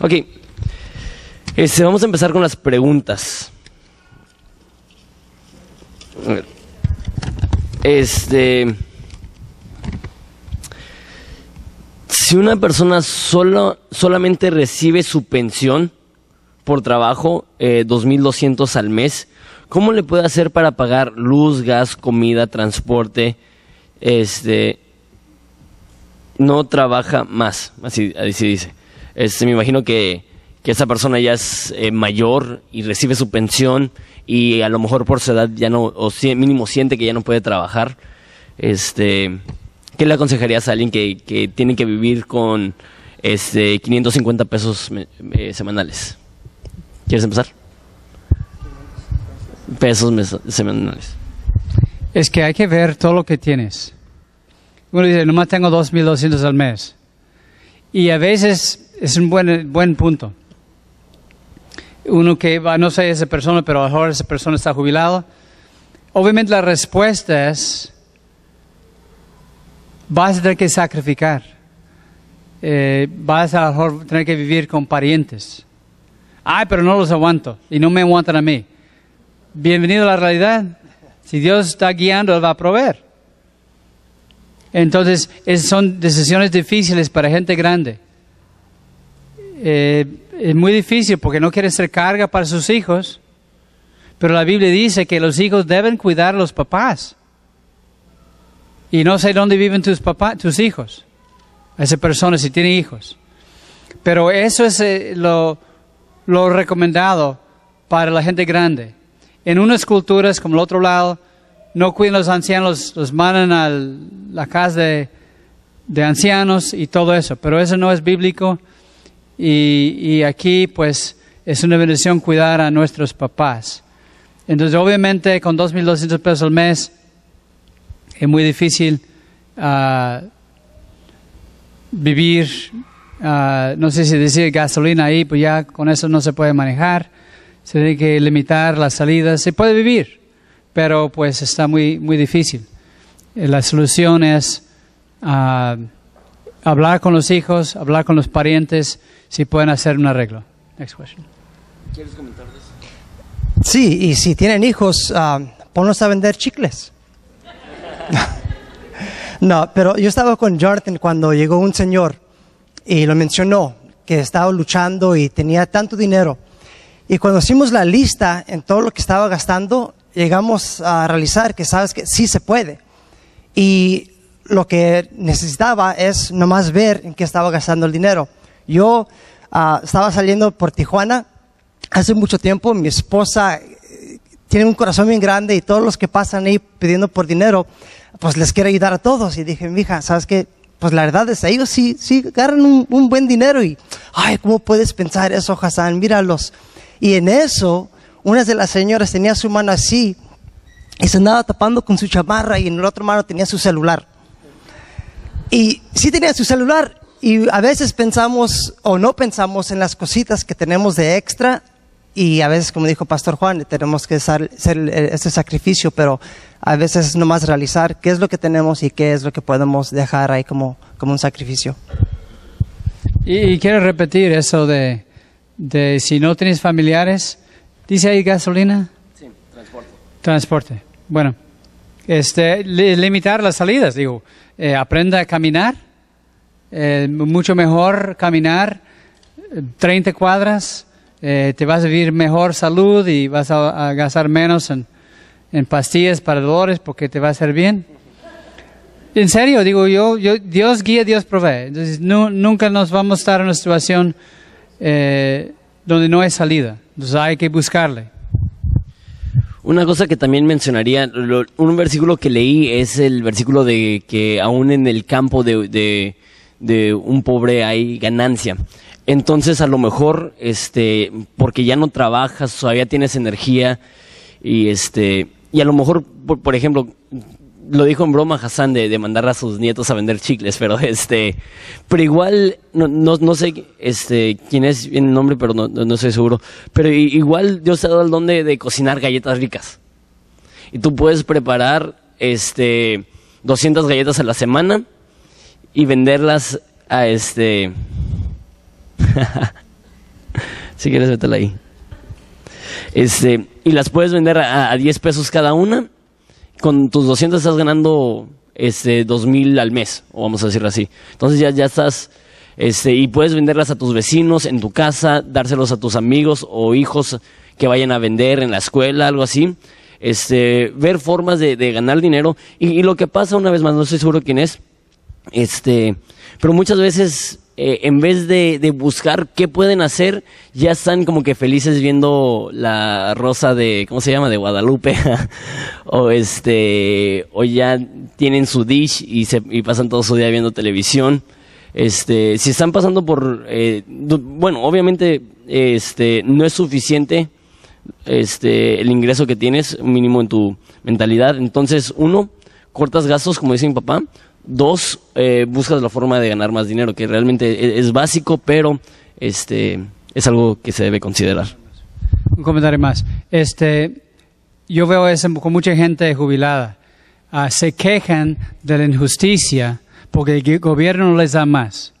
Ok. Este, vamos a empezar con las preguntas. A ver. Este. Si una persona solo, solamente recibe su pensión por trabajo, eh, 2.200 al mes, ¿cómo le puede hacer para pagar luz, gas, comida, transporte? Este. No trabaja más, así, así dice. Este, me imagino que, que esa persona ya es eh, mayor y recibe su pensión y a lo mejor por su edad ya no, o mínimo siente que ya no puede trabajar. Este, ¿qué le aconsejarías a alguien que, que tiene que vivir con este 550 pesos eh, semanales? ¿Quieres empezar? Pesos semanales. Es que hay que ver todo lo que tienes. Uno dice, nomás tengo 2.200 al mes. Y a veces es un buen, buen punto. Uno que va, no sé esa persona, pero a lo mejor esa persona está jubilado. Obviamente la respuesta es, vas a tener que sacrificar. Eh, vas a lo mejor tener que vivir con parientes. Ay, pero no los aguanto y no me aguantan a mí. Bienvenido a la realidad. Si Dios está guiando, Él va a proveer. Entonces, es- son decisiones difíciles para gente grande. Eh, es muy difícil porque no quieren ser carga para sus hijos, pero la Biblia dice que los hijos deben cuidar a los papás. Y no sé dónde viven tus papás, tus hijos, esa persona si tiene hijos. Pero eso es eh, lo, lo recomendado para la gente grande. En unas culturas, como el otro lado, no cuidan los ancianos, los mandan a la casa de, de ancianos y todo eso. Pero eso no es bíblico. Y, aquí, pues, es una bendición cuidar a nuestros papás. Entonces, obviamente, con 2.200 pesos al mes, es muy difícil ah, vivir, ah, no sé si decir gasolina ahí, pues ya con eso no se puede manejar, se tiene que limitar las salidas, se puede vivir, pero pues está muy, muy difícil. Eh, La solución es ah, hablar con los hijos, hablar con los parientes, si pueden hacer un arreglo. Next question. Sí, y si tienen hijos, ah, ponlos a vender chicles. no, pero yo estaba con Jonathan cuando llegó un señor y lo mencionó, que estaba luchando y tenía tanto dinero. Y cuando hicimos la lista en todo lo que estaba gastando, llegamos a realizar que sabes que sí se puede. Y lo que necesitaba es nomás ver en qué estaba gastando el dinero. Yo ah, estaba saliendo por Tijuana hace mucho tiempo, mi esposa eh, tiene un corazón bien grande y todos los que pasan ahí pidiendo por dinero, pues les quiere ayudar a todos. Y dije, mija, ¿sabes qué? Pues la verdad es, ellos sí, sí agarran un, un buen dinero y, ay, ¿cómo puedes pensar eso, Hassan? Míralos. Y en eso, una de las señoras tenía su mano así y se andaba tapando con su chamarra y en la otra mano tenía su celular. Y sí tenía su celular y a veces pensamos o no pensamos en las cositas que tenemos de extra y a veces, como dijo Pastor Juan, tenemos que hacer hacer ese sacrificio, pero a veces es nomás realizar qué es lo que tenemos y qué es lo que podemos dejar ahí como, como un sacrificio. Y, y quiero repetir eso de, de si no tienes familiares, dice ahí gasolina. Sí, transporte. Transporte. Bueno, este, li- limitar las salidas, digo, eh, aprenda a caminar, eh, mucho mejor caminar eh, 30 cuadras, eh, te vas a vivir mejor salud y vas a, gastar menos en, en pastillas para dolores porque te va a hacer bien. En serio, digo yo, Dios guía, Dios provee. Nunca nos vamos a estar en una situación donde no hay salida. Entonces hay que buscarle. Una cosa que también mencionaría, lo- un versículo que leí es el versículo de que aún en el campo de, de, de un pobre hay ganancia. Entonces, a lo mejor, este, porque ya no trabajas, todavía tienes energía y este, y a lo mejor, por, por ejemplo, lo dijo en broma Hassan de, de mandar a sus nietos a vender chicles, pero este, pero igual, no, no, no sé este, quién es el nombre, pero no, no, estoy seguro. Pero igual Dios te ha dado el don de, de cocinar galletas ricas. Y tú puedes preparar este, 200 galletas a la semana y venderlas a este, Si quieres, métela ahí. Este, y las puedes vender a, a 10 pesos cada una. Con tus 200 estás ganando este, 2000 al mes, o vamos a decirlo así. Entonces ya, ya estás, este, y puedes venderlas a tus vecinos, en tu casa, dárselos a tus amigos o hijos que vayan a vender en la escuela, algo así. Este, ver formas de, de ganar dinero. Y, y lo que pasa, una vez más, no estoy seguro quién es, este, pero muchas veces eh, en vez de, buscar qué pueden hacer, ya están como que felices viendo la rosa de, ¿cómo se llama? De Guadalupe. o este, o ya tienen su dish y, se, y pasan todo su día viendo televisión. Este, si están pasando por, eh, bueno, obviamente, este, no es suficiente este, el ingreso que tienes, mínimo en tu mentalidad. Entonces, uno, cortas gastos, como dice mi papá. Dos, eh, buscas la forma de ganar más dinero, que realmente e- es, básico, pero este, es algo que se debe considerar. Un comentario más. Este, yo veo eso con mucha gente jubilada. Ah, se quejan de la injusticia porque el gobierno no les da más.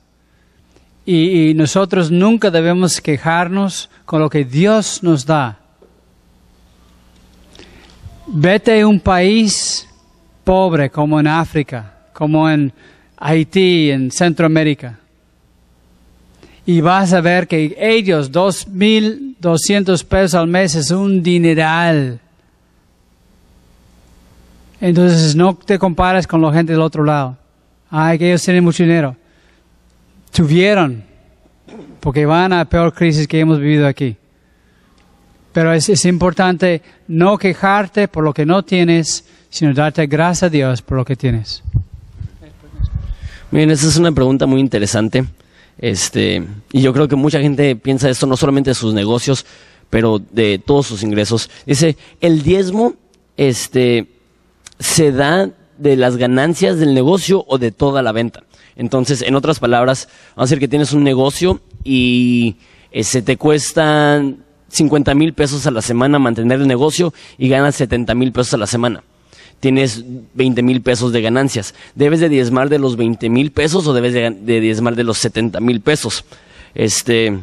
Y, y nosotros nunca debemos quejarnos con lo que Dios nos da. Vete a un país pobre como en África, como en Haití, en Centroamérica y vas a ver que ellos, 2.200 pesos al mes es un dineral. Entonces no te compares con la gente del otro lado. Ay, que ellos tienen mucho dinero. Tuvieron, porque van a peor crisis que hemos vivido aquí. Pero es, es importante no quejarte por lo que no tienes, sino darte gracias a Dios por lo que tienes. Miren, esa es una pregunta muy interesante. Este, y yo creo que mucha gente piensa esto no solamente de sus negocios, pero de todos sus ingresos. Dice, el diezmo, este, se da de las ganancias del negocio o de toda la venta. Entonces, en otras palabras, vamos a decir que tienes un negocio y se te cuestan 50 mil pesos a la semana mantener el negocio y ganas 70 mil pesos a la semana. Tienes 20 mil pesos de ganancias. ¿Debes de diezmar de los 20 mil pesos o debes de, de diezmar de los 70 mil pesos? Este,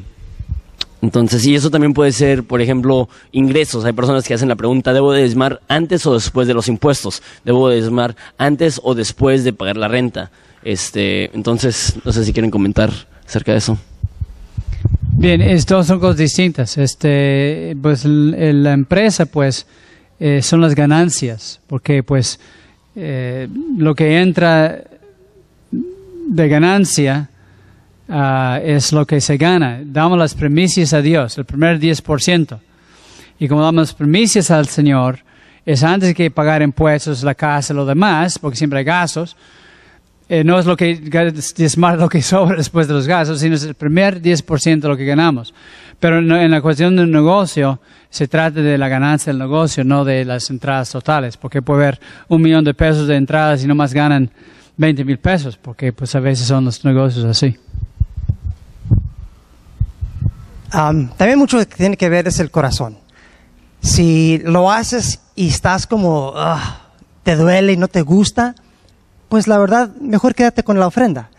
entonces, y eso también puede ser, por ejemplo, ingresos. Hay personas que hacen la pregunta, ¿debo de diezmar antes o después de los impuestos? ¿Debo de diezmar antes o después de pagar la renta? Este, entonces, no sé si quieren comentar acerca de eso. Bien, estas son cosas distintas. Este, pues la empresa, pues, eh, son las ganancias, porque pues eh, lo que entra de ganancia ah, es lo que se gana. Damos las primicias a Dios, el primer 10%. Y como damos las primicias al Señor, es antes que pagar impuestos, la casa, lo demás, porque siempre hay gastos. Eh, no es lo que diezmar lo que sobra después de los gastos, sino es el primer 10% de lo que ganamos. Pero en, la cuestión del negocio, se trata de la ganancia del negocio, no de las entradas totales, porque puede haber un millón de pesos de entradas y no más ganan 20 mil pesos, porque pues a veces son los negocios así. Am, también mucho que tiene que ver es el corazón. Si lo haces y estás como, ah, te duele y no te gusta, pues la verdad, mejor quédate con la ofrenda.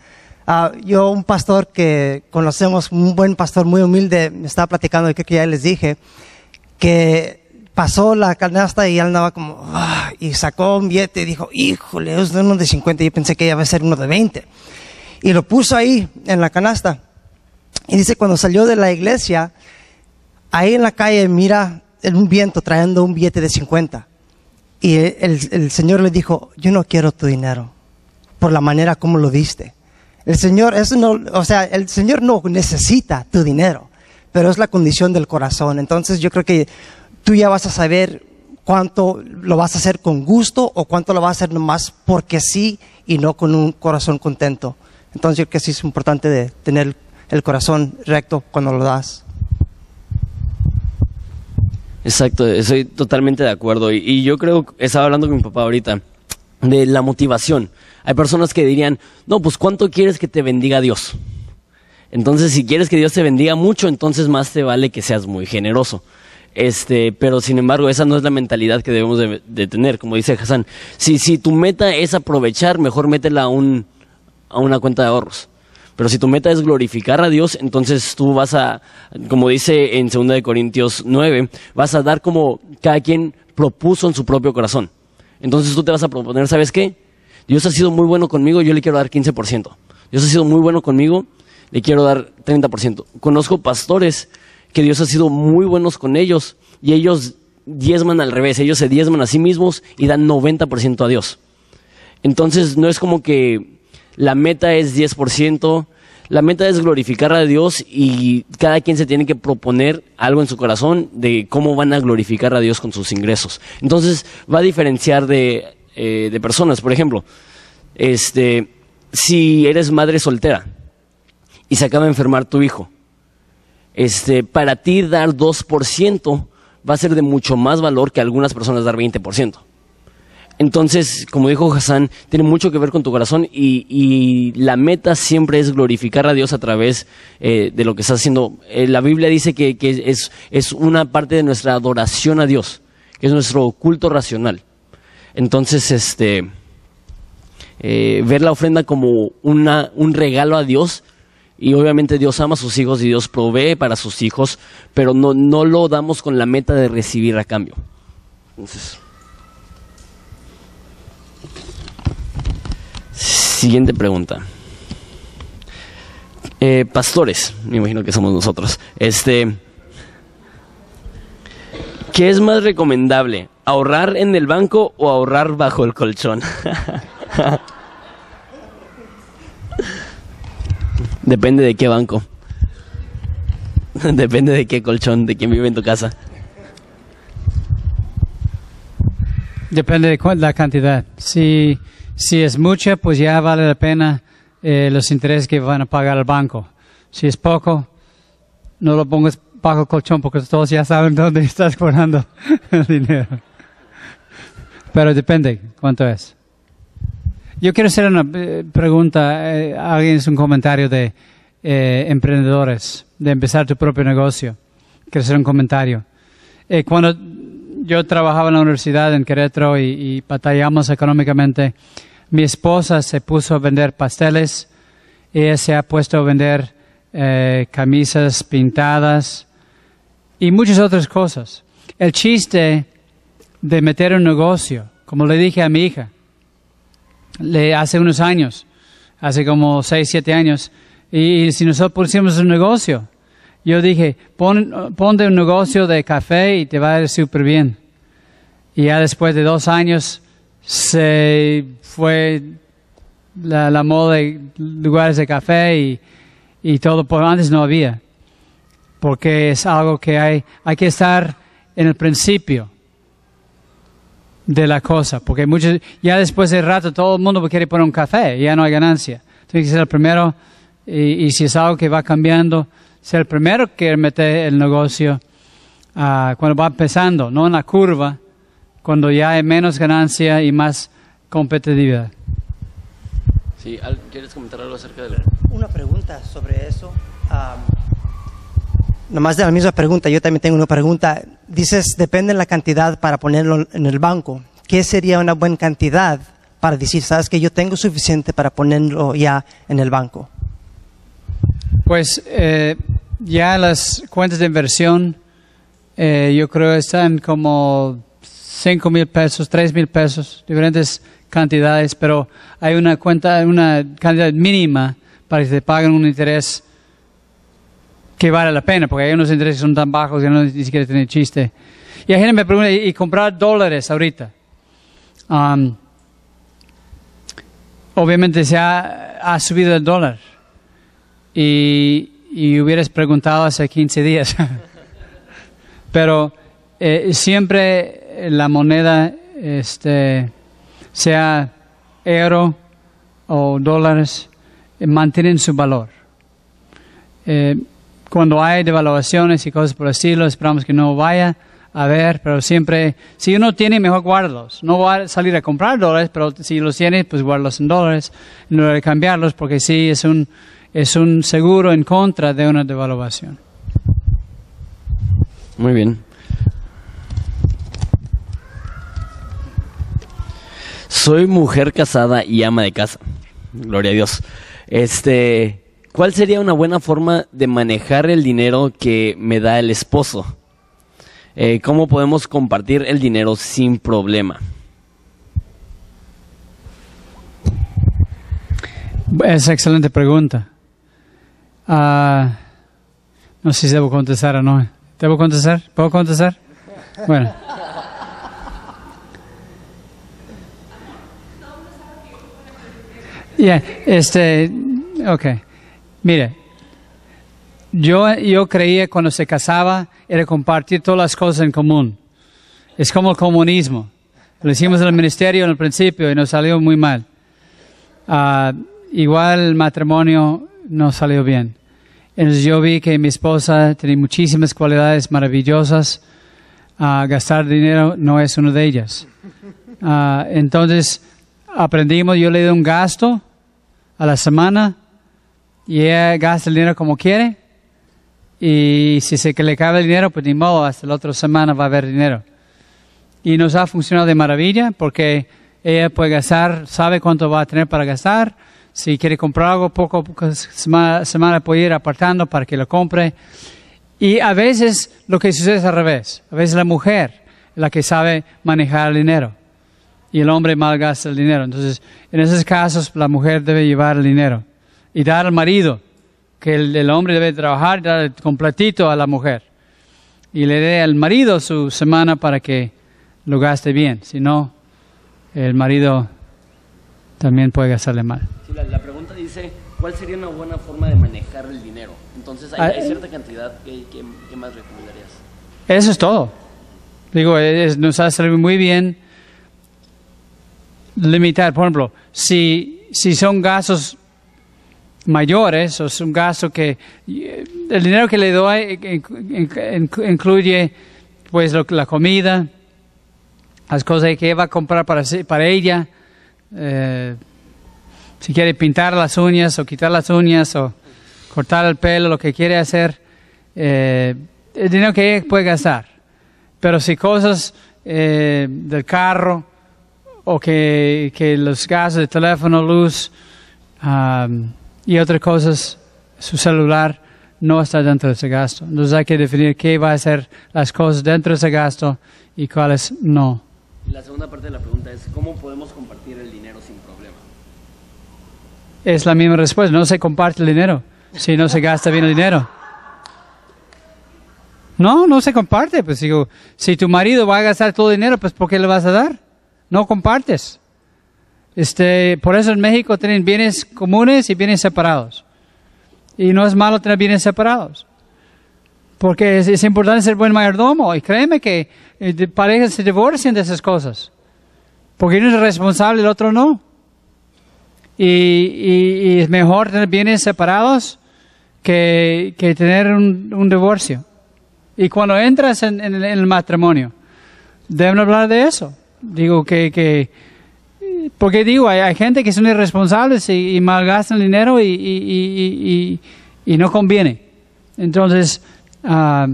Ah, yo, un pastor que conocemos, un buen pastor muy humilde, me estaba platicando, y creo que ya les dije, que pasó la canasta y él andaba como, ah, y sacó un billete y dijo, híjole, es uno de 50, yo pensé que iba a ser uno de 20. Y lo puso ahí en la canasta. Y dice, cuando salió de la iglesia, ahí en la calle mira el- un viento trayendo un billete de 50. Y el Señor le dijo, yo no quiero tu dinero por la manera como lo diste. El Señor, eso no, o sea, el Señor no necesita tu dinero, pero es la condición del corazón. Entonces yo creo que tú ya vas a saber cuánto lo vas a hacer con gusto o cuánto lo vas a hacer nomás porque sí y no con un corazón contento. Entonces yo creo que sí es importante de tener el corazón recto cuando lo das. Exacto, estoy totalmente de acuerdo. Y, y yo creo, estaba hablando con mi papá ahorita, de la motivación. Hay personas que dirían, no, pues ¿cuánto quieres que te bendiga Dios? Entonces, si quieres que Dios te bendiga mucho, entonces más te vale que seas muy generoso. Este, pero sin embargo, esa no es la mentalidad que debemos de, tener, como dice Hassan. Si, si tu meta es aprovechar, mejor métela a, un, a una cuenta de ahorros. Pero si tu meta es glorificar a Dios, entonces tú vas a, como dice en 2 de Corintios 9, vas a dar como cada quien propuso en su propio corazón. Entonces tú te vas a proponer, ¿sabes qué? Dios ha sido muy bueno conmigo, yo le quiero dar 15%. Dios ha sido muy bueno conmigo, le quiero dar 30%. Conozco pastores que Dios ha sido muy buenos con ellos y ellos diezman al revés, ellos se diezman a sí mismos y dan 90% a Dios. Entonces no es como que la meta es 10%, la meta es glorificar a Dios y cada quien se tiene que proponer algo en su corazón de cómo van a glorificar a Dios con sus ingresos. Entonces va a diferenciar de, eh, de personas. Por ejemplo, este, si eres madre soltera y se acaba de enfermar tu hijo, este, para ti dar 2% va a ser de mucho más valor que algunas personas dar 20%. Entonces, como dijo Hassan, tiene mucho que ver con tu corazón y, la meta siempre es glorificar a Dios a través eh, de lo que estás haciendo. Eh, la Biblia dice que, es, es, una parte de nuestra adoración a Dios, que es nuestro culto racional. Entonces, este, eh, ver la ofrenda como una, un regalo a Dios y obviamente Dios ama a sus hijos y Dios provee para sus hijos, pero no, no lo damos con la meta de recibir a cambio. Entonces, siguiente pregunta. Eh, pastores, me imagino que somos nosotros. Este, ¿qué es más recomendable? ¿Ahorrar en el banco o ahorrar bajo el colchón? Depende de qué banco. Depende de qué colchón, de quién vive en tu casa. Depende de la cantidad. Si, si es mucha, pues ya vale la pena eh, los intereses que van a pagar el banco. Si es poco, no lo pongas bajo el colchón porque todos ya saben dónde estás guardando el dinero. Pero depende cuánto es. Yo quiero hacer una eh, pregunta. Eh, alguien es un comentario de eh, emprendedores, de empezar tu propio negocio. Quiero hacer un comentario. cuando yo trabajaba en la universidad en Querétaro y, batallamos económicamente, mi esposa se puso a vender pasteles. Ella se ha puesto a vender camisas pintadas y muchas otras cosas. El chiste de meter un negocio, como le dije a mi hija, le, hace unos años, hace como 6, 7 años, y, si nosotros pusiéramos un negocio, yo dije, pon, ponte un negocio de café y te va a ir súper bien. Y ya después de dos años se fue la, la moda de lugares de café y, y todo, por antes no había. Porque es algo que hay, hay que estar en el principio de la cosa, porque muchos, ya después de rato todo el mundo quiere poner un café, ya no hay ganancia. Tiene que ser el primero, y, si es algo que va cambiando, ser el primero que mete el negocio uh, cuando va empezando, no en la curva, cuando ya hay menos ganancia y más competitividad. Sí, ¿quieres comentar algo acerca de Una pregunta sobre eso. Nomás de la misma pregunta, yo también tengo una pregunta. Dices, depende de la cantidad para ponerlo en el banco. ¿Qué sería una buena cantidad para decir, sabes que yo tengo suficiente para ponerlo ya en el banco? Pues eh, ya las cuentas de inversión, eh, yo creo están como 5 mil pesos, 3 mil pesos, diferentes cantidades, pero hay una cuenta, una cantidad mínima para que te paguen un interés que vale la pena, porque hay unos intereses son tan bajos que no ni siquiera tienen chiste. Y hay gente me pregunta, ¿y, comprar dólares ahorita? Um, obviamente se ha, subido el dólar. Y, y, hubieras preguntado hace 15 días. Pero eh, siempre la moneda, este, sea euro o dólares, mantienen su valor. Eh, cuando hay devaluaciones y cosas por el estilo, esperamos que no vaya a ver, pero siempre, si uno tiene, mejor guardarlos. No va a salir a comprar dólares, pero si los tiene, pues guardarlos en dólares, no de cambiarlos, porque sí es un, es un seguro en contra de una devaluación. Muy bien. Soy mujer casada y ama de casa. Gloria a Dios. Este, ¿cuál sería una buena forma de manejar el dinero que me da el esposo? Eh, ¿Cómo podemos compartir el dinero sin problema? Es excelente pregunta. Ah, no sé si debo contestar o no. ¿Debo contestar? ¿Puedo contestar? Bueno. Ya, este, ok. Mire, yo, yo creía cuando se casaba era compartir todas las cosas en común. Es como el comunismo. Lo hicimos en el ministerio en el principio y nos salió muy mal. Ah, igual el matrimonio no salió bien. Entonces yo vi que mi esposa tenía muchísimas cualidades maravillosas. Ah, gastar dinero no es una de ellas. Ah, entonces aprendimos, yo le doy un gasto a la semana y ella gasta el dinero como quiere. Y si se le cabe el dinero, pues ni modo, hasta la otra semana va a haber dinero. Y nos ha funcionado de maravilla porque ella puede gastar, sabe cuánto va a tener para gastar. Si quiere comprar algo, poco a semana, semana puede ir apartando para que lo compre. Y a veces lo que sucede es al revés. A veces la mujer es la que sabe manejar el dinero y el hombre malgasta el dinero. Entonces, en esos casos, la mujer debe llevar el dinero y dar al marido, que el, el hombre debe trabajar dar completito a la mujer. Y le dé al marido su semana para que lo gaste bien. Si no, el marido también puede gastarle mal. Sí, la, la pregunta dice, ¿cuál sería una buena forma de manejar el dinero? Entonces, hay, Ah, hay cierta cantidad que, que- que más recomendarías. Eso es todo. Digo, es- nos ha salido muy bien limitar, por ejemplo, si, si son gastos mayores o es un gasto que eh, el dinero que le doy eh, in- incluye pues lo- la comida, las cosas que va a comprar para, para ella, eh, si quiere pintar las uñas o quitar las uñas o cortar el pelo, lo que quiere hacer, eh, el dinero que ella puede gastar. Pero si cosas eh, del carro o que, que los gastos de teléfono, luz am, y otras cosas, su celular no está dentro de ese gasto. Entonces hay que definir qué va a ser las cosas dentro de ese gasto y cuáles no. La segunda parte de la pregunta es, ¿cómo podemos compartir el dinero sin problema? Es la misma respuesta, no se comparte el dinero si no se gasta bien el dinero. No, no se comparte. Pues digo, si tu marido va a gastar todo el dinero, pues ¿por qué le vas a dar? No compartes. Este, por eso en México tienen bienes comunes y bienes separados. Y no es malo tener bienes separados. Porque es, es importante ser buen mayordomo. Y créeme que eh, parejas se divorcian de esas cosas. Porque uno es responsable el otro no. Y, y- y es mejor tener bienes separados que, que tener un, un divorcio. Y cuando entras en, en el- en el matrimonio, deben hablar de eso. Digo que, que porque digo, hay, gente que son irresponsables y, y malgastan dinero y, no conviene. Entonces, ah,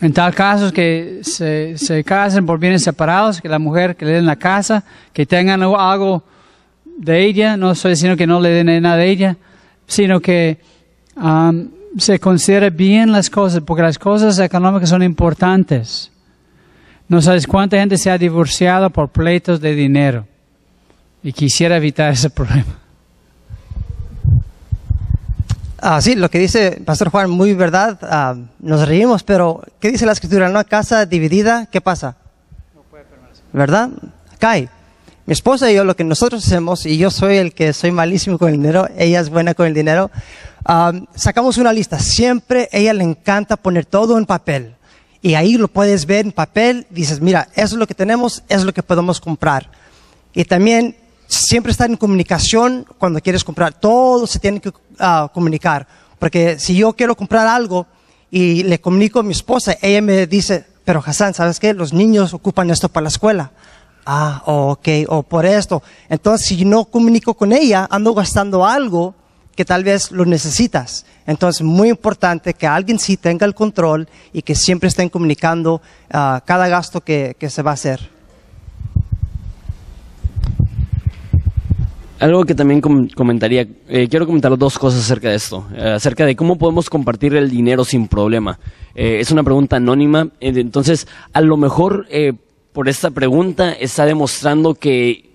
en tal caso que se, se casen por bienes separados, que la mujer que le den la casa, que tengan algo de ella, no estoy diciendo que no le den nada de ella, sino que am, se considere bien las cosas, porque las cosas económicas son importantes. No sabes cuánta gente se ha divorciado por pleitos de dinero y quisiera evitar ese problema. Ah, sí, lo que dice Pastor Juan, muy verdad. Ah, nos reímos, pero ¿qué dice la escritura? Una casa dividida, ¿qué pasa? ¿Verdad? Cae. Mi esposa y yo, lo que nosotros hacemos, y yo soy el que soy malísimo con el dinero, ella es buena con el dinero, ah, sacamos una lista. Siempre ella le encanta poner todo en papel. Y ahí lo puedes ver en papel, dices, mira, eso es lo que tenemos, eso es lo que podemos comprar. Y también siempre estar en comunicación cuando quieres comprar. Todo se tiene que ah, comunicar. Porque si yo quiero comprar algo y le comunico a mi esposa, ella me dice, pero Hassan, ¿sabes qué? Los niños ocupan esto para la escuela. Ah, ok, o por esto. Entonces, si no comunico con ella, ando gastando algo que tal vez lo necesitas. Entonces, muy importante que alguien sí tenga el control y que siempre estén comunicando ah, cada gasto que, que se va a hacer. Algo que también com- comentaría, eh, quiero comentar dos cosas acerca de esto, eh, acerca de cómo podemos compartir el dinero sin problema. Eh, es una pregunta anónima, eh, entonces a lo mejor eh, por esta pregunta está demostrando que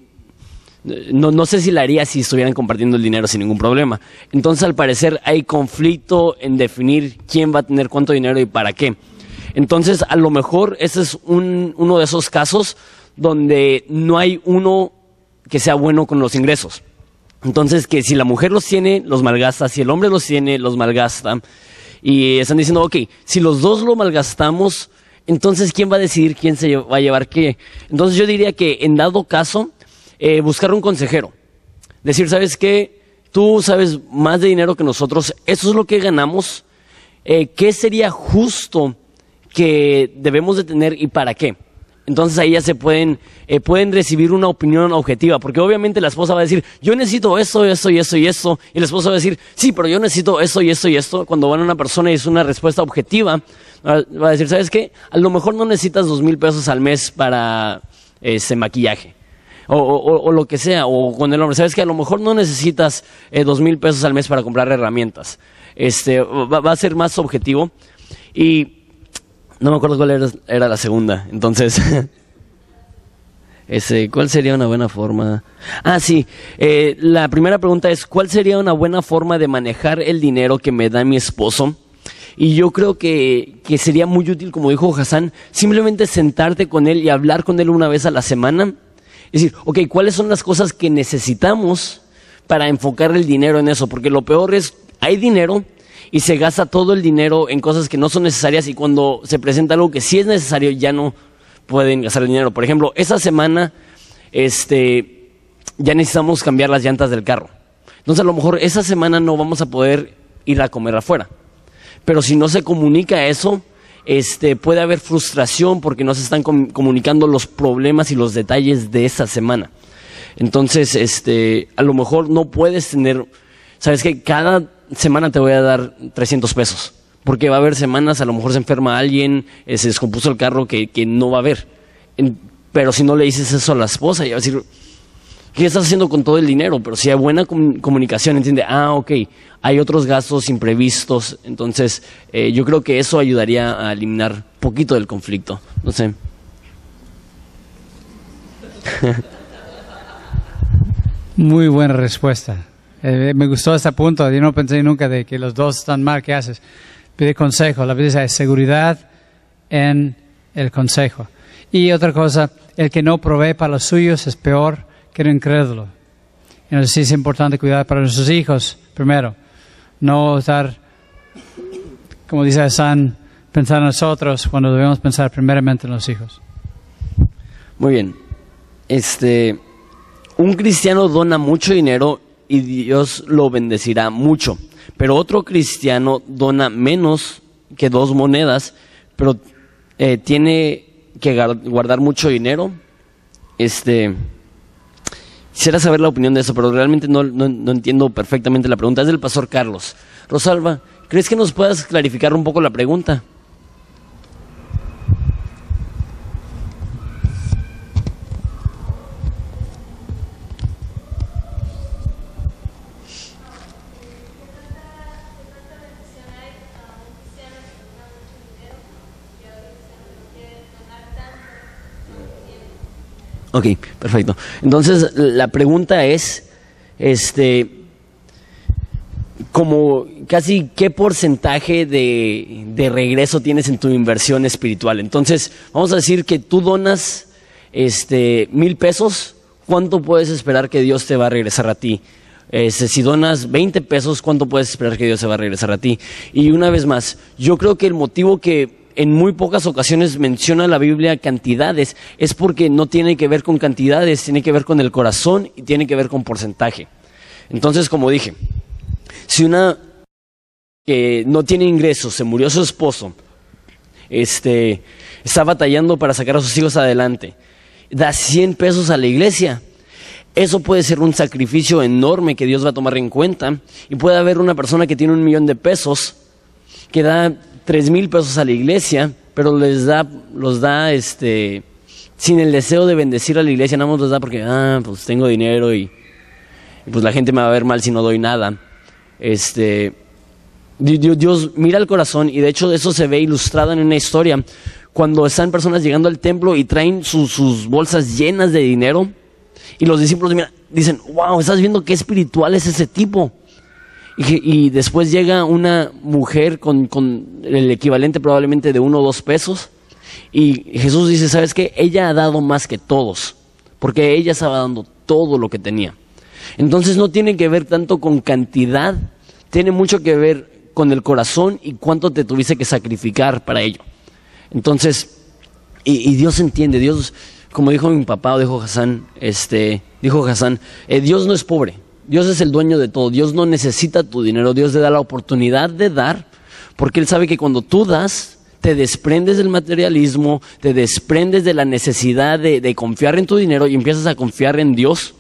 no, no sé si la haría si estuvieran compartiendo el dinero sin ningún problema. Entonces al parecer hay conflicto en definir quién va a tener cuánto dinero y para qué. Entonces a lo mejor ese es un- uno de esos casos donde no hay uno que sea bueno con los ingresos. Entonces, que si la mujer los tiene, los malgasta, si el hombre los tiene, los malgasta. Y están diciendo, ok, si los dos lo malgastamos, entonces, ¿quién va a decidir quién se va a llevar qué? Entonces, yo diría que en dado caso, eh, buscar un consejero. Decir, ¿sabes qué? Tú sabes más de dinero que nosotros, eso es lo que ganamos. Eh, ¿Qué sería justo que debemos de tener y para qué? Entonces ahí ya se pueden, eh, pueden recibir una opinión objetiva, porque obviamente la esposa va a decir, yo necesito esto, esto y esto y esto, y el esposo va a decir, sí, pero yo necesito esto y esto y esto. Cuando van a una persona y es una respuesta objetiva, va va a decir, ¿sabes qué? A lo mejor no necesitas dos mil pesos al mes para ese maquillaje. O, o- lo que sea, o con el hombre, sabes que a lo mejor no necesitas eh, dos mil pesos al mes para comprar herramientas. Este, va, va a ser más objetivo. Y no me acuerdo cuál era, era la segunda. Entonces, ese, ¿cuál sería una buena forma? Ah, sí. eh, la primera pregunta es, ¿cuál sería una buena forma de manejar el dinero que me da mi esposo? Y yo creo que, que sería muy útil, como dijo Hassan, simplemente sentarte con él y hablar con él una vez a la semana. Es decir, ok, ¿cuáles son las cosas que necesitamos para enfocar el dinero en eso? Porque lo peor es, hay dinero y se gasta todo el dinero en cosas que no son necesarias y cuando se presenta algo que sí es necesario ya no pueden gastar el dinero. Por ejemplo, esa semana este, ya necesitamos cambiar las llantas del carro. Entonces a lo mejor esa semana no vamos a poder ir a comer afuera. Pero si no se comunica eso, este, puede haber frustración porque no se están com- comunicando los problemas y los detalles de esa semana. Entonces, este, a lo mejor no puedes tener, sabes que cada semana te voy a dar 300 pesos, porque va a haber semanas, a lo mejor se enferma alguien, eh, se descompuso el carro que, que no va a haber. Pero si no le dices eso a la esposa, ella va a decir, ¿qué estás haciendo con todo el dinero? Pero si hay buena comu- comunicación, entiende, ah, ok, hay otros gastos imprevistos, entonces eh, yo creo que eso ayudaría a eliminar poquito del conflicto. No sé. Muy buena respuesta. Eh, me gustó este punto. Yo no pensé nunca de que los dos están mal. ¿Qué haces? Pide consejo. La Biblia dice seguridad en el consejo. Y otra cosa, el que no provee para los suyos es peor que el incrédulo. Entonces es importante cuidar para nuestros hijos primero. No estar, como dice San, pensar en nosotros cuando debemos pensar primeramente en los hijos. Muy bien. Este, un cristiano dona mucho dinero y Dios lo bendecirá mucho. Pero otro cristiano dona menos que dos monedas, pero eh, tiene que guardar mucho dinero. Este, quisiera saber la opinión de eso, pero realmente no, no- no entiendo perfectamente la pregunta. Es del pastor Carlos. Rosalba, ¿crees que nos puedas clarificar un poco la pregunta? Ok, perfecto. Entonces, la pregunta es, este, como casi qué porcentaje de, de regreso tienes en tu inversión espiritual. Entonces, vamos a decir que tú donas, este, mil pesos, ¿cuánto puedes esperar que Dios te va a regresar a ti? Este, si donas 20 pesos, ¿cuánto puedes esperar que Dios se va a regresar a ti? Y una vez más, yo creo que el motivo que en muy pocas ocasiones menciona la Biblia cantidades es porque no tiene que ver con cantidades, tiene que ver con el corazón y tiene que ver con porcentaje. Entonces, como dije, si una que no tiene ingresos, se murió su esposo, este, está batallando para sacar a sus hijos adelante, da 100 pesos a la iglesia, eso puede ser un sacrificio enorme que Dios va a tomar en cuenta. Y puede haber una persona que tiene un millón de pesos, que da tres mil pesos a la iglesia, pero les da, los da este, sin el deseo de bendecir a la iglesia, nada más los da porque, ah, pues tengo dinero y... pues la gente me va a ver mal si no doy nada. Este, Di- Di- Dios mira el corazón y de hecho eso se ve ilustrado en una historia cuando están personas llegando al templo y traen sus- bolsas llenas de dinero y los discípulos mira, dicen, wow, estás viendo qué espiritual es ese tipo. Y, después llega una mujer con, con el equivalente probablemente de uno o dos pesos. Y Jesús dice, ¿sabes qué? Ella ha dado más que todos. Porque ella estaba dando todo lo que tenía. Entonces no tiene que ver tanto con cantidad, tiene mucho que ver con el corazón y cuánto te tuviste que sacrificar para ello. Entonces, y, y Dios entiende, Dios, como dijo mi papá o dijo Hassan, este, dijo Hassan, eh, Dios no es pobre, Dios es el dueño de todo, Dios no necesita tu dinero, Dios te da la oportunidad de dar, porque Él sabe que cuando tú das, te desprendes del materialismo, te desprendes de la necesidad de, confiar en tu dinero y empiezas a confiar en Dios.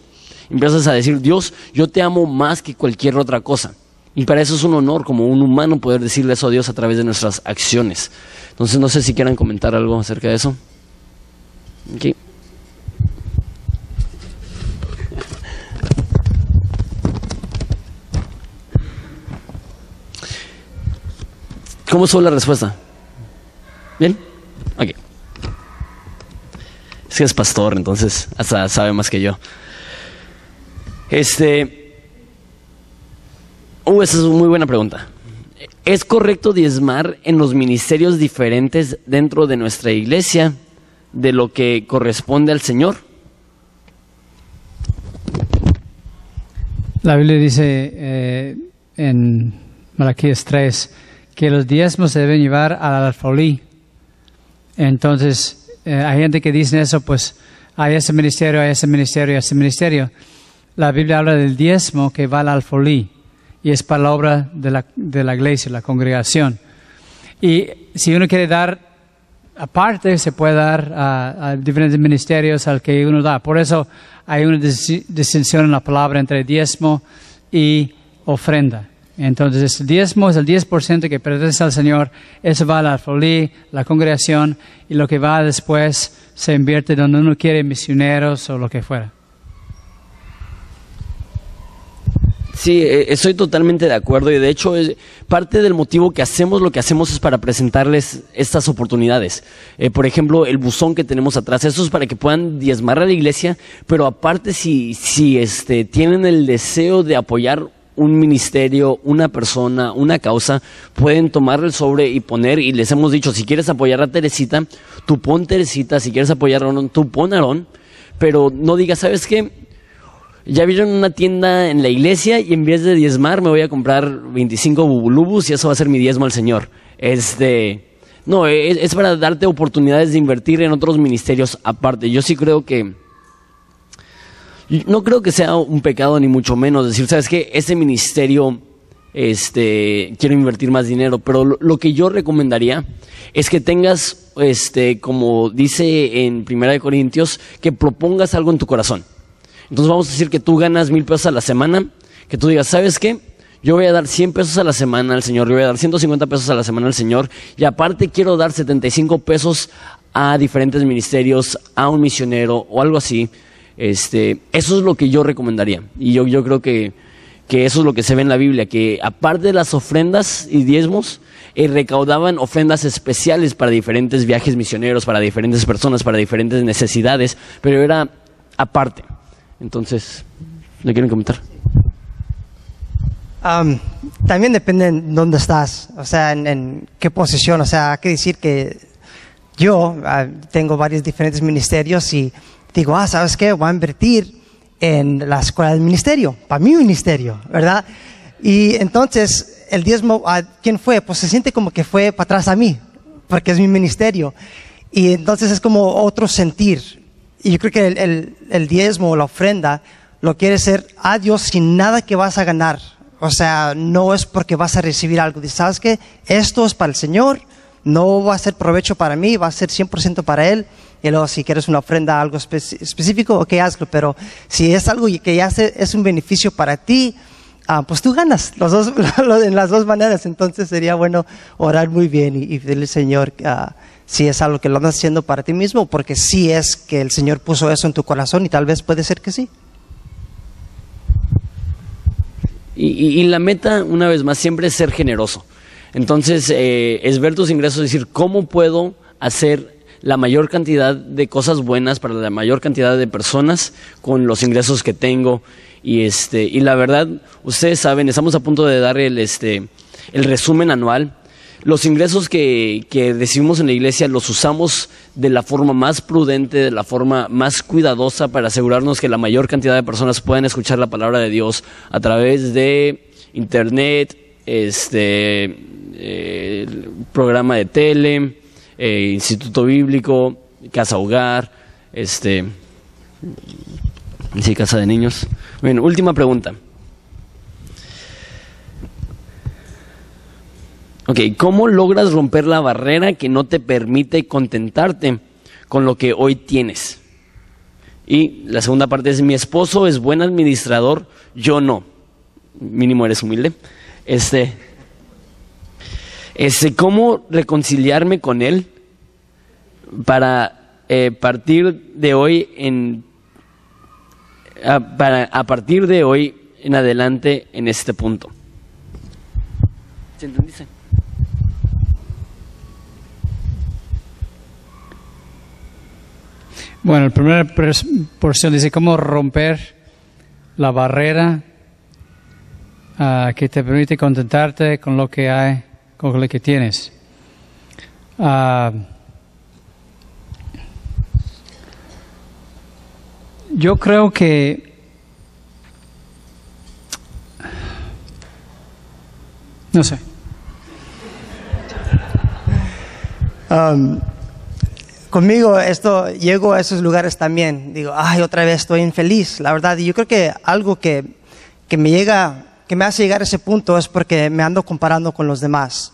Empiezas a decir, Dios, yo te amo más que cualquier otra cosa. Y para eso es un honor como un humano poder decirle eso a Dios a través de nuestras acciones. Entonces no sé si quieran comentar algo acerca de eso. Ok. ¿Cómo fue la respuesta? ¿Bien? Ok. Es que es pastor, entonces hasta sabe más que yo. Este. Uh, esa es una muy buena pregunta. ¿Es correcto diezmar en los ministerios diferentes dentro de nuestra iglesia de lo que corresponde al Señor? La Biblia dice eh, en Malaquías 3 que los diezmos se deben llevar al alfolí. Entonces, eh, hay gente que dice eso, pues hay ese ministerio, hay ese ministerio, hay ese ministerio. La Biblia habla del diezmo que va al alfolí y es para la obra de la, de la iglesia, la congregación. Y si uno quiere dar aparte, se puede dar a, a diferentes ministerios al que uno da. Por eso hay una dis- distinción en la palabra entre diezmo y ofrenda. Entonces, el diezmo es el 10% que pertenece al Señor, eso va a la alfolí, la congregación, y lo que va después se invierte donde uno quiere, misioneros o lo que fuera. Sí, eh, estoy totalmente de acuerdo y de hecho parte del motivo que hacemos lo que hacemos es para presentarles estas oportunidades. Eh, por ejemplo, el buzón que tenemos atrás, eso es para que puedan diezmar a la iglesia, pero aparte si, si este, tienen el deseo de apoyar un ministerio, una persona, una causa, pueden tomar el sobre y poner, y les hemos dicho, si quieres apoyar a Teresita, tú pon Teresita, si quieres apoyar a Aarón, tú pon Aarón, pero no digas, ¿sabes qué? Ya vieron una tienda en la iglesia y en vez de diezmar me voy a comprar 25 bubulubus y eso va a ser mi diezmo al Señor. Este, no, es, es para darte oportunidades de invertir en otros ministerios aparte. Yo sí creo que, no creo que sea un pecado ni mucho menos decir, sabes que ese ministerio, este, quiero invertir más dinero, pero lo, lo que yo recomendaría es que tengas, este, como dice en Primera de Corintios, que propongas algo en tu corazón. Entonces vamos a decir que tú ganas mil pesos a la semana, que tú digas, ¿sabes qué? Yo voy a dar 100 pesos a la semana al Señor, yo voy a dar 150 pesos a la semana al Señor, y aparte quiero dar 75 pesos a diferentes ministerios, a un misionero o algo así. Este, eso es lo que yo recomendaría. Y yo, yo creo que, que eso es lo que se ve en la Biblia, que aparte de las ofrendas y diezmos, eh, recaudaban ofrendas especiales para diferentes viajes misioneros, para diferentes personas, para diferentes necesidades, pero era aparte. Entonces, ¿le quieren comentar? Am, también depende en dónde estás, o sea, en, en qué posición. O sea, hay que decir que yo ah, tengo varios diferentes ministerios y digo, ah, ¿sabes qué? Voy a invertir en la escuela del ministerio, para mi ministerio, ¿verdad? Y entonces, el diezmo, ¿a quién fue? Pues se siente como que fue para atrás a mí, porque es mi ministerio. Y entonces es como otro sentir. Y yo creo que el, el, diezmo o la ofrenda lo quiere ser a Dios sin nada que vas a ganar. O sea, no es porque vas a recibir algo. Dices, ¿sabes qué? Esto es para el Señor, no va a ser provecho para mí, va a ser 100% para Él. Y luego, si quieres una ofrenda, algo espe- específico, ok, hazlo. Pero si es algo que ya es un beneficio para ti, ah, pues tú ganas los dos, en las dos maneras. Entonces sería bueno orar muy bien y, y pedirle al Señor ah, si es algo que lo andas haciendo para ti mismo, porque si es que el Señor puso eso en tu corazón y tal vez puede ser que sí. Y la meta, una vez más, siempre es ser generoso. Entonces, eh, es ver tus ingresos y decir, ¿cómo puedo hacer la mayor cantidad de cosas buenas para la mayor cantidad de personas con los ingresos que tengo? Y, este, y la verdad, ustedes saben, estamos a punto de dar el, este, el resumen anual. Los ingresos que, que recibimos en la iglesia los usamos de la forma más prudente, de la forma más cuidadosa para asegurarnos que la mayor cantidad de personas puedan escuchar la palabra de Dios a través de internet, este eh, programa de tele, eh, instituto bíblico, casa hogar, este sí, casa de niños. Bueno, última pregunta. Ok, ¿cómo logras romper la barrera que no te permite contentarte con lo que hoy tienes? Y la segunda parte es, mi esposo es buen administrador, yo no. Mínimo eres humilde. Este, este ¿cómo reconciliarme con él para eh, partir de hoy en, a, para, a partir de hoy en adelante en este punto? ¿Se entendiste? Bueno, la primera porción dice cómo romper la barrera ah, que te permite contentarte con lo que hay, con lo que tienes. Ah, yo creo que no sé. Um, conmigo esto llego a esos lugares también. Digo, ay, otra vez estoy infeliz, la verdad. Y yo creo que algo que, que me llega, que me hace llegar a ese punto es porque me ando comparando con los demás.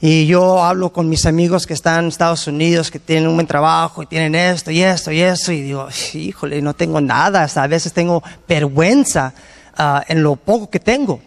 Y yo hablo con mis amigos que están en Estados Unidos, que tienen un buen trabajo y tienen esto y esto y eso, y digo, híjole, no tengo nada, hasta a veces tengo vergüenza ah, en lo poco que tengo.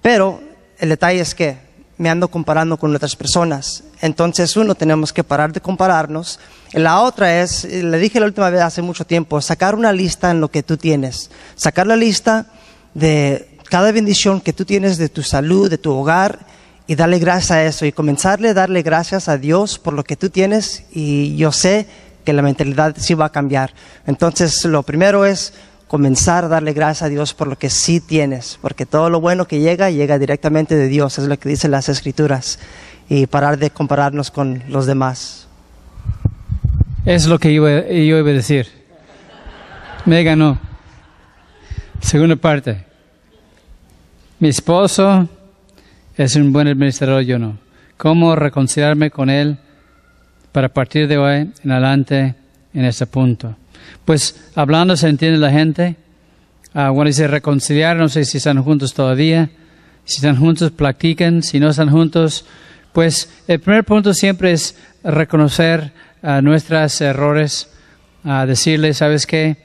Pero el detalle es que me ando comparando con otras personas. Entonces, uno, tenemos que parar de compararnos. La otra es, le dije la última vez hace mucho tiempo, sacar una lista en lo que tú tienes. Sacar la lista de cada bendición que tú tienes de tu salud, de tu hogar, y darle gracias a eso. Y comenzarle a darle gracias a Dios por lo que tú tienes. Y yo sé que la mentalidad sí va a cambiar. Entonces, lo primero es comenzar a darle gracias a Dios por lo que sí tienes, porque todo lo bueno que llega llega directamente de Dios, es lo que dicen las escrituras, y parar de compararnos con los demás. Es lo que yo, yo iba a decir. Me ganó. Segunda parte. Mi esposo es un buen administrador, yo no. ¿Cómo reconciliarme con él para partir de hoy en adelante en ese punto? Pues hablando se entiende la gente. Ah, bueno, dice reconciliar, no sé si están juntos todavía. Si están juntos, practiquen. Si no están juntos, pues el primer punto siempre es reconocer ah, nuestros errores, a decirle, ¿sabes qué?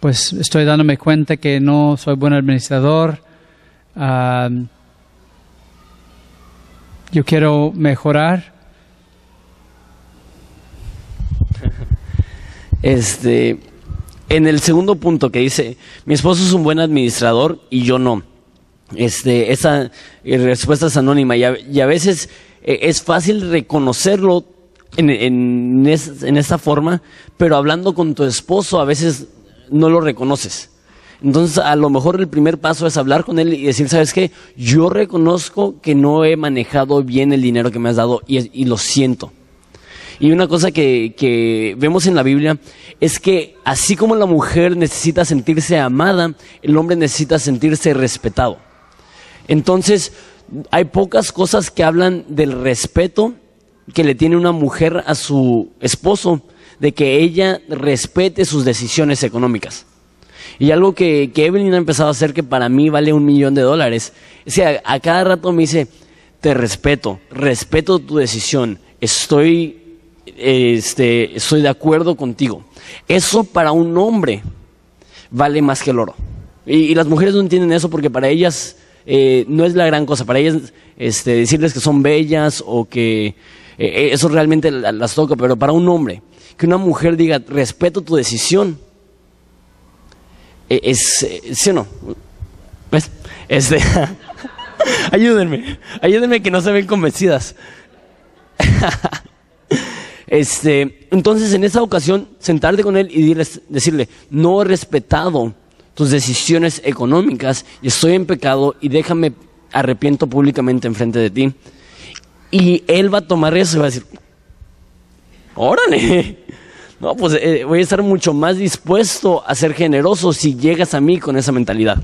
Pues estoy dándome cuenta que no soy buen administrador. ah, yo quiero mejorar. Este, en el segundo punto que dice, mi esposo es un buen administrador y yo no. Este, esa eh, respuesta es anónima y a, veces eh, es fácil reconocerlo en, en, en esta forma, pero hablando con tu esposo a veces no lo reconoces. Entonces, a lo mejor el primer paso es hablar con él y decir, ¿sabes qué? Yo reconozco que no he manejado bien el dinero que me has dado y, lo siento. Y una cosa que vemos en la Biblia es que así como la mujer necesita sentirse amada, el hombre necesita sentirse respetado. Entonces, hay pocas cosas que hablan del respeto que le tiene una mujer a su esposo, de que ella respete sus decisiones económicas. Y algo que, que Evelyn ha empezado a hacer que para mí vale un millón de dólares. Es que a, cada rato me dice, te respeto, respeto tu decisión, estoy, este, estoy de acuerdo contigo. Eso para un hombre vale más que el oro. Y, las mujeres no entienden eso porque para ellas eh, no es la gran cosa. Para ellas este, decirles que son bellas o que eh, eso realmente la- las toca, pero para un hombre, que una mujer diga, respeto tu decisión, eh, es, eh, ¿sí o no? ¿Ves? Este, ayúdenme, ayúdenme que no se ven convencidas. este, entonces en esa ocasión, sentarte con él y decirle, no he respetado tus decisiones económicas y estoy en pecado y déjame arrepiento públicamente enfrente de ti. Y él va a tomar eso y va a decir, órale, no, pues eh, voy a estar mucho más dispuesto a ser generoso si llegas a mí con esa mentalidad.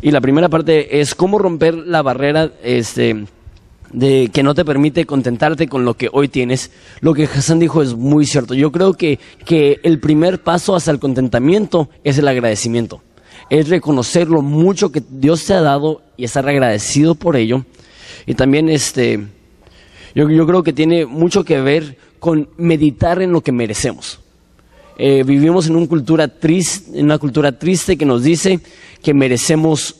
Y la primera parte es cómo romper la barrera este, de que no te permite contentarte con lo que hoy tienes. Lo que Hassan dijo es muy cierto. Yo creo que, que el primer paso hacia el contentamiento es el agradecimiento. Es reconocer lo mucho que Dios te ha dado y estar agradecido por ello. Y también este, yo, yo creo que tiene mucho que ver con meditar en lo que merecemos. Eh, vivimos en una cultura en una cultura triste que nos dice que merecemos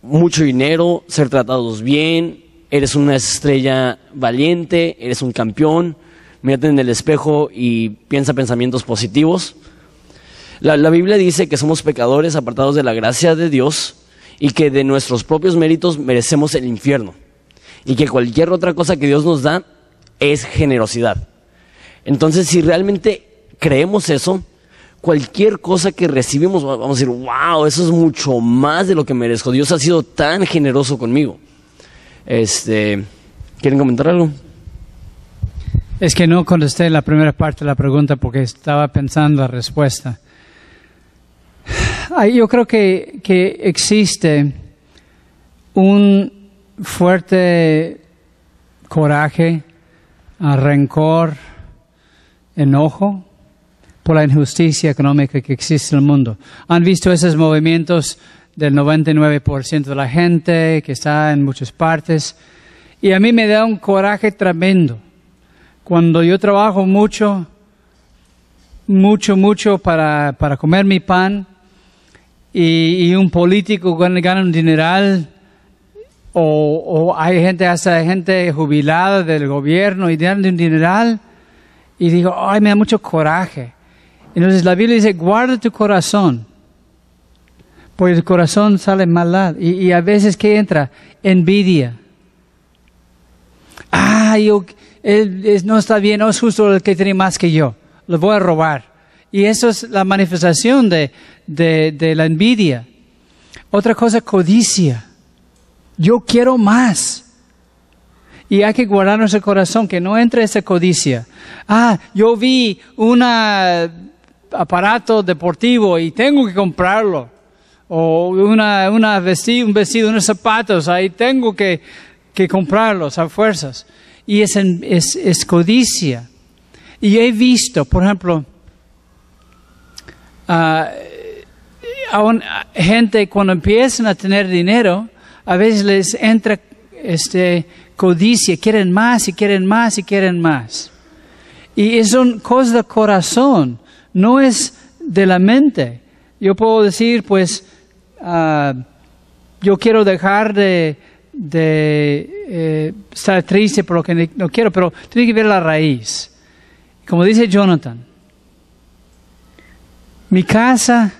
mucho dinero, ser tratados bien, eres una estrella valiente, eres un campeón, mírate en el espejo y piensa pensamientos positivos. La, Biblia dice que somos pecadores apartados de la gracia de Dios y que de nuestros propios méritos merecemos el infierno y que cualquier otra cosa que Dios nos da es generosidad. Entonces, si realmente creemos eso, cualquier cosa que recibimos, vamos a decir, wow, eso es mucho más de lo que merezco. Dios ha sido tan generoso conmigo. Este, ¿Quieren comentar algo? Es que no contesté la primera parte de la pregunta porque estaba pensando la respuesta. Yo creo que, que existe un fuerte coraje, rencor, enojo por la injusticia económica que existe en el mundo. Han visto esos movimientos del 99% de la gente que está en muchas partes. Y a mí me da un coraje tremendo. Cuando yo trabajo mucho, mucho, mucho para, para comer mi pan y, un político gana, un dineral o, hay gente, hasta gente jubilada del gobierno y dan un dineral y digo, ay, me da mucho coraje. Entonces la Biblia dice, guarda tu corazón, porque el corazón sale maldad. Y, a veces, ¿qué entra? Envidia. Ah, yo, él, no está bien, no es justo el que tiene más que yo, lo voy a robar. Y eso es la manifestación de, de, de la envidia. Otra cosa, codicia. Yo quiero más. Y hay que guardar nuestro corazón, que no entre esa codicia. Ah, yo vi un aparato deportivo y tengo que comprarlo. O una, una vestido, un vestido, unos zapatos, ahí tengo que, que comprarlos a fuerzas. Y es, es, es codicia. Y he visto, por ejemplo, a gente cuando empiezan a tener dinero, a veces les entra este, codicia, quieren más y quieren más y quieren más. Y es una cosa del corazón, no es de la mente. Yo puedo decir, pues, uh, yo quiero dejar de, de eh, estar triste por lo que no quiero, pero tiene que ver la raíz. Como dice Jonathan, mi casa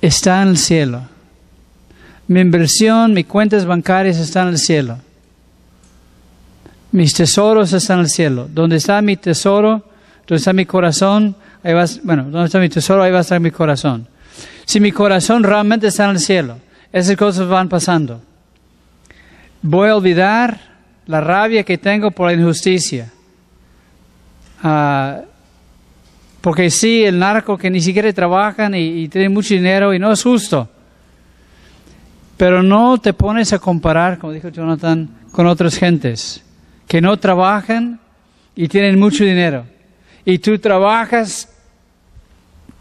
está en el cielo mi inversión, mis cuentas bancarias están en el cielo. Mis tesoros están en el cielo. Donde está mi tesoro, donde está mi corazón, bueno, donde está mi tesoro, ahí va a estar mi corazón. Si mi corazón realmente está en el cielo, esas cosas van pasando. Voy a olvidar la rabia que tengo por la injusticia. Ah, porque sí, el narco que ni siquiera trabajan y, y tienen mucho dinero y no es justo. Pero no te pones a comparar, como dijo Jonathan, con otras gentes que no trabajan y tienen mucho dinero. Y tú trabajas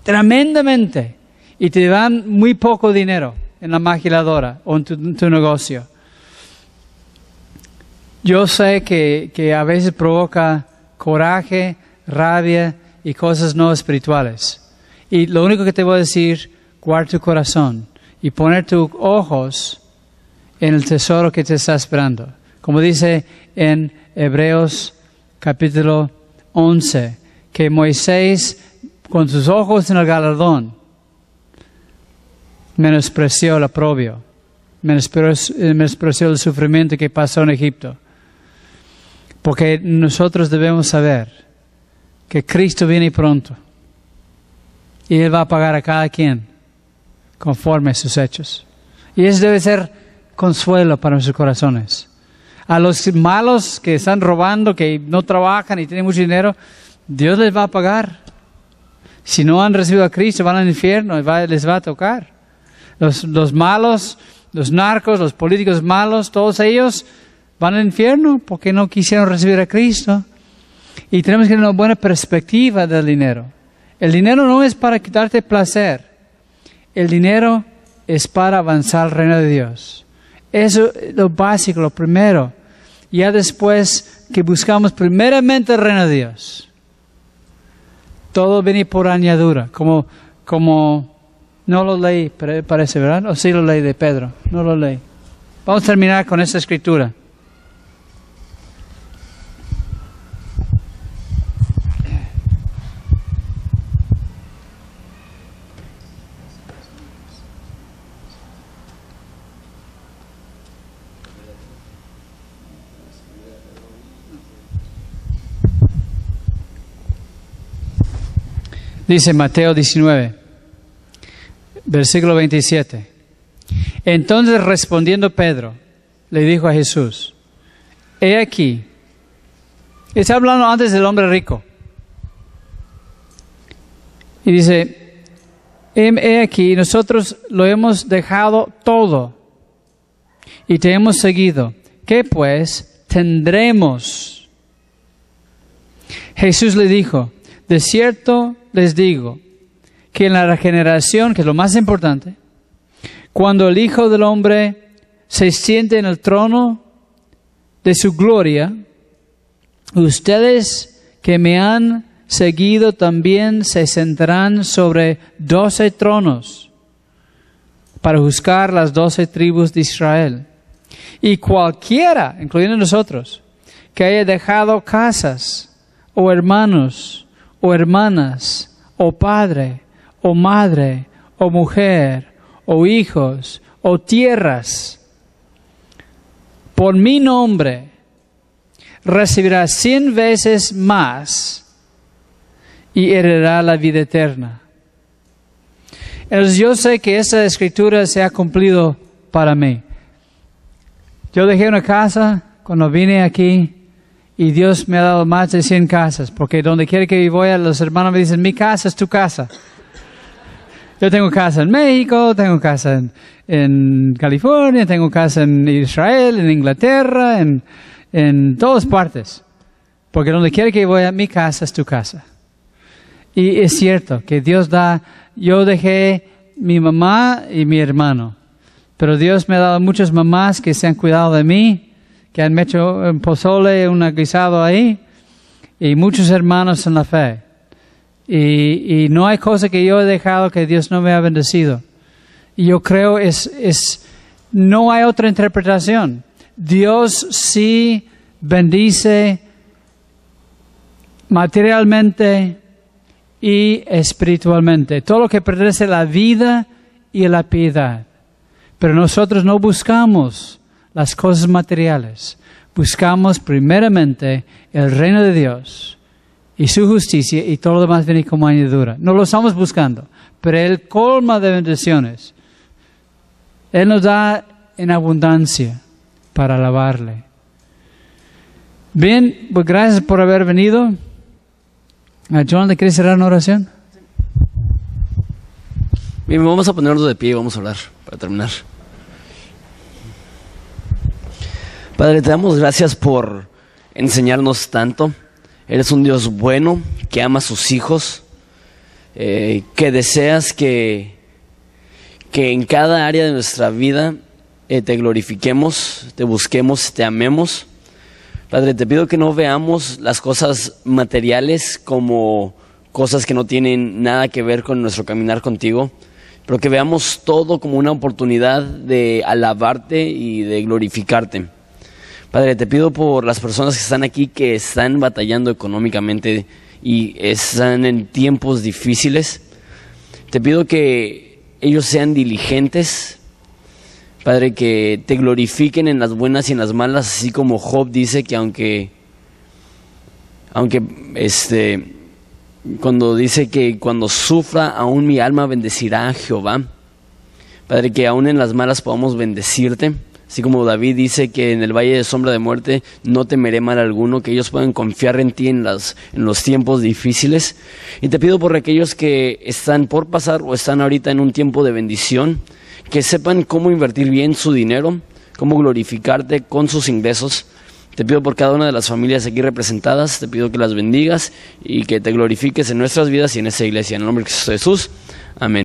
tremendamente y te dan muy poco dinero en la maquiladora o en tu, negocio. Yo sé que, que a veces provoca coraje, rabia y cosas no espirituales. Y lo único que te voy a decir, guarda tu corazón y poner tus ojos en el tesoro que te está esperando. Como dice en Hebreos capítulo 11, que Moisés con sus ojos en el galardón menospreció el aprobio, menospreció, menospreció el sufrimiento que pasó en Egipto. Porque nosotros debemos saber que Cristo viene pronto y Él va a pagar a cada quien conforme a sus hechos. Y eso debe ser consuelo para nuestros corazones. A los malos que están robando, que no trabajan y tienen mucho dinero, Dios les va a pagar. Si no han recibido a Cristo, van al infierno y va- les va a tocar. Los, los malos, los narcos, los políticos malos, todos ellos van al infierno porque no quisieron recibir a Cristo. Y tenemos que tener una buena perspectiva del dinero. El dinero no es para quitarte placer. El dinero es para avanzar al reino de Dios. Eso es lo básico, lo primero. Ya después que buscamos primeramente el reino de Dios. Todo viene por añadidura, como, como no lo leí, parece, ¿verdad? O sí lo leí de Pedro, no lo leí. Vamos a terminar con esta escritura. Dice Mateo 19, versículo 27. Entonces respondiendo Pedro, le dijo a Jesús, he aquí, está hablando antes del hombre rico. Y dice, he, aquí, nosotros lo hemos dejado todo y te hemos seguido. ¿Qué pues tendremos? Jesús le dijo, de cierto les digo que en la regeneración, que es lo más importante, cuando el Hijo del Hombre se siente en el trono de su gloria, ustedes que me han seguido también se sentarán sobre doce tronos para juzgar las doce tribus de Israel. Y cualquiera, incluyendo nosotros, que haya dejado casas, o hermanos, o hermanas, o padre, o madre, o mujer, o hijos, o tierras, por mi nombre, recibirá cien veces más y heredará la vida eterna. Entonces yo sé que esta escritura se ha cumplido para mí. Yo dejé una casa cuando vine aquí y Dios me ha dado más de 100 casas, porque donde quiera que voy, los hermanos me dicen, mi casa es tu casa. Yo tengo casa en México, tengo casa en, California, tengo casa en Israel, en Inglaterra, en, en todas partes. Porque donde quiera que voy, mi casa es tu casa. Y es cierto que Dios da, yo dejé mi mamá y mi hermano, pero Dios me ha dado muchas mamás que se han cuidado de mí, que han hecho un pozole, un guisado ahí, y muchos hermanos en la fe. Y, y no hay cosa que yo he dejado que Dios no me ha bendecido. Y yo creo es, es, no hay otra interpretación. Dios sí bendice materialmente y espiritualmente. Todo lo que pertenece a la vida y a la piedad. Pero nosotros no buscamos las cosas materiales. Buscamos primeramente el reino de Dios y su justicia y todo lo demás viene como añadidura. No lo estamos buscando, pero Él colma de bendiciones. Él nos da en abundancia para alabarle. Bien, pues gracias por haber venido. Ah, John, ¿le quieres cerrar una oración? Bien, vamos a ponernos de pie y vamos a hablar para terminar. Padre, te damos gracias por enseñarnos tanto. Eres un Dios bueno que ama a sus hijos, eh, que deseas que, que en cada área de nuestra vida eh, te glorifiquemos, te busquemos, te amemos. Padre, te pido que no veamos las cosas materiales como cosas que no tienen nada que ver con nuestro caminar contigo, pero que veamos todo como una oportunidad de alabarte y de glorificarte. Padre, te pido por las personas que están aquí que están batallando económicamente y están en tiempos difíciles. Te pido que ellos sean diligentes. Padre, que te glorifiquen en las buenas y en las malas, así como Job dice que aunque, aunque este, cuando dice que cuando sufra aún mi alma bendecirá a Jehová. Padre, que aún en las malas podamos bendecirte. Así como David dice que en el valle de sombra de muerte no temeré mal alguno, que ellos puedan confiar en ti en, las, en los tiempos difíciles. Y te pido por aquellos que están por pasar o están ahorita en un tiempo de bendición, que sepan cómo invertir bien su dinero, cómo glorificarte con sus ingresos. Te pido por cada una de las familias aquí representadas, te pido que las bendigas y que te glorifiques en nuestras vidas y en esta iglesia. En el nombre de Jesús. Amén.